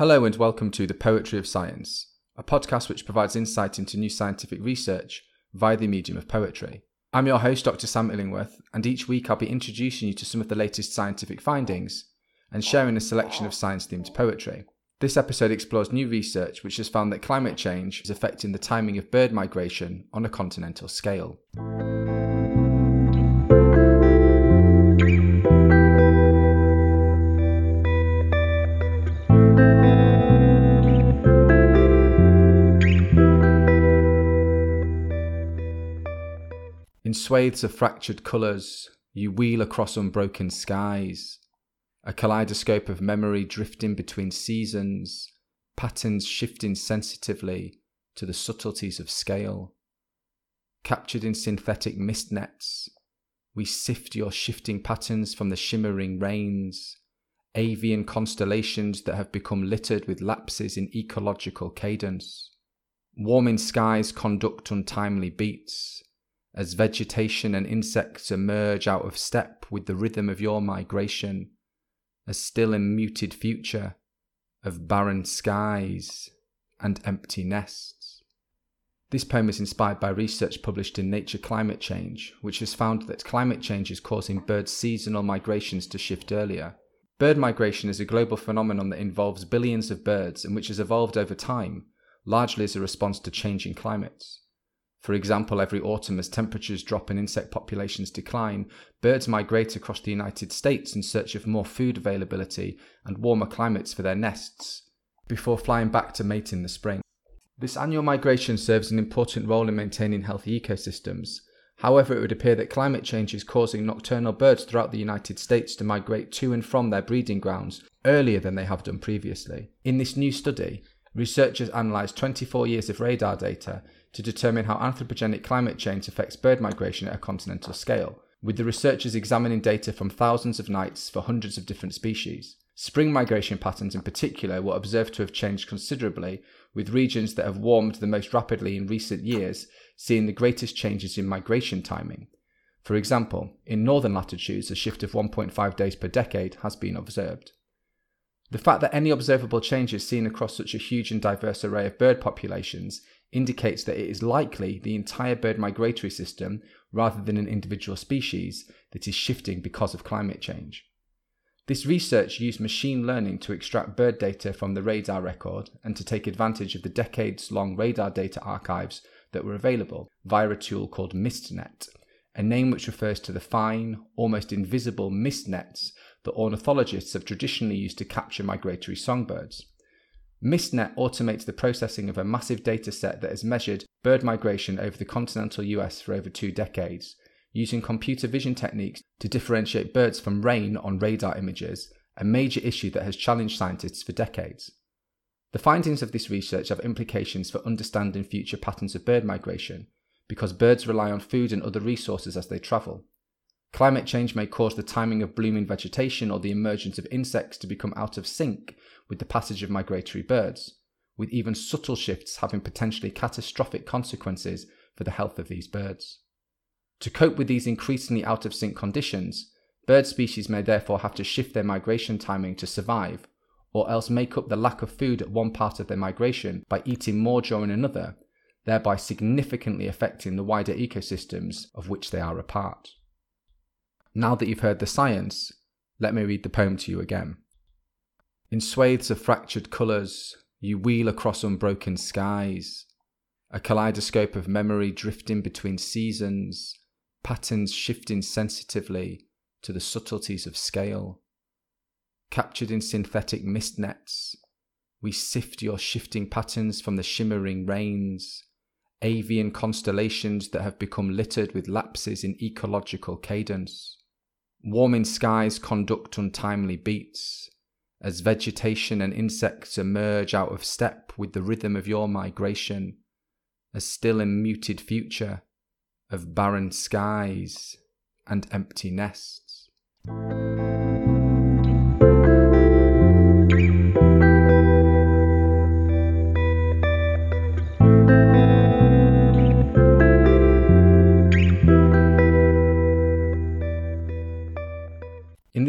Hello and welcome to The Poetry of Science, a podcast which provides insight into new scientific research via the medium of poetry. I'm your host, Dr. Sam Illingworth, and each week I'll be introducing you to some of the latest scientific findings and sharing a selection of science themed poetry. This episode explores new research which has found that climate change is affecting the timing of bird migration on a continental scale. Swathes of fractured colours, you wheel across unbroken skies, a kaleidoscope of memory drifting between seasons, patterns shifting sensitively to the subtleties of scale. Captured in synthetic mist nets, we sift your shifting patterns from the shimmering rains, avian constellations that have become littered with lapses in ecological cadence. Warming skies conduct untimely beats, as vegetation and insects emerge out of step with the rhythm of your migration, a still and muted future of barren skies and empty nests. This poem is inspired by research published in Nature Climate Change, which has found that climate change is causing birds' seasonal migrations to shift earlier. Bird migration is a global phenomenon that involves billions of birds and which has evolved over time, largely as a response to changing climates. For example, every autumn, as temperatures drop and insect populations decline, birds migrate across the United States in search of more food availability and warmer climates for their nests, before flying back to mate in the spring. This annual migration serves an important role in maintaining healthy ecosystems. However, it would appear that climate change is causing nocturnal birds throughout the United States to migrate to and from their breeding grounds earlier than they have done previously. In this new study, researchers analysed 24 years of radar data to determine how anthropogenic climate change affects bird migration at a continental scale, with the researchers examining data from thousands of nights for hundreds of different species. Spring migration patterns in particular were observed to have changed considerably, with regions that have warmed the most rapidly in recent years seeing the greatest changes in migration timing. For example, in northern latitudes, a shift of 1.5 days per decade has been observed. The fact that any observable change is seen across such a huge and diverse array of bird populations indicates that it is likely the entire bird migratory system, rather than an individual species, that is shifting because of climate change. This research used machine learning to extract bird data from the radar record and to take advantage of the decades long radar data archives that were available via a tool called MistNet, a name which refers to the fine, almost invisible mist nets that ornithologists have traditionally used to capture migratory songbirds. MistNet automates the processing of a massive data set that has measured bird migration over the continental US for over two decades, using computer vision techniques to differentiate birds from rain on radar images, a major issue that has challenged scientists for decades. The findings of this research have implications for understanding future patterns of bird migration, because birds rely on food and other resources as they travel. Climate change may cause the timing of blooming vegetation or the emergence of insects to become out of sync with the passage of migratory birds, with even subtle shifts having potentially catastrophic consequences for the health of these birds. To cope with these increasingly out of sync conditions, bird species may therefore have to shift their migration timing to survive, or else make up the lack of food at one part of their migration by eating more during another, thereby significantly affecting the wider ecosystems of which they are a part. Now that you've heard the science, let me read the poem to you again. In swathes of fractured colours, you wheel across unbroken skies, a kaleidoscope of memory drifting between seasons, patterns shifting sensitively to the subtleties of scale. Captured in synthetic mist nets, we sift your shifting patterns from the shimmering rains, avian constellations that have become littered with lapses in ecological cadence. Warming skies conduct untimely beats, as vegetation and insects emerge out of step with the rhythm of your migration, a still and muted future of barren skies and empty nests.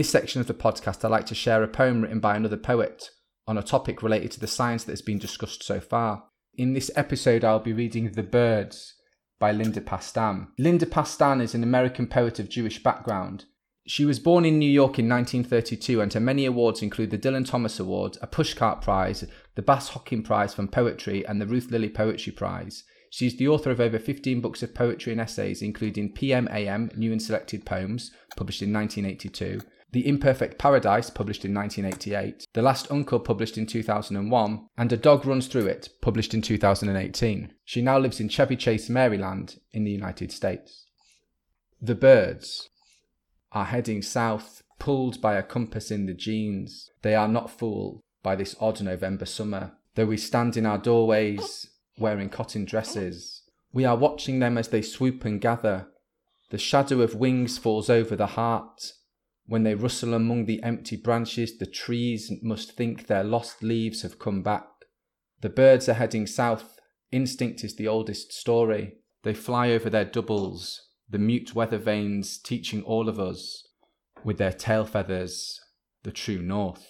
This section of the podcast, I like to share a poem written by another poet on a topic related to the science that has been discussed so far. In this episode, I'll be reading The Birds by Linda Pastan. Linda Pastan is an American poet of Jewish background. She was born in New York in 1932 and her many awards include the Dylan Thomas Award, a Pushcart Prize, the Bess Hokin Prize from Poetry, and the Ruth Lilly Poetry Prize. She is the author of over 15 books of poetry and essays, including PM/AM, New and Selected Poems, published in 1982, The Imperfect Paradise, published in 1988, The Last Uncle, published in 2001, and A Dog Runs Through It, published in 2018. She now lives in Chevy Chase, Maryland, in the United States. The birds are heading south, pulled by a compass in the genes. They are not fooled by this odd November summer. Though we stand in our doorways, wearing cotton dresses, we are watching them as they swoop and gather. The shadow of wings falls over the heart, when they rustle among the empty branches, the trees must think their lost leaves have come back. The birds are heading south. Instinct is the oldest story. They fly over their doubles, the mute weather vanes teaching all of us, with their tail feathers, the true north.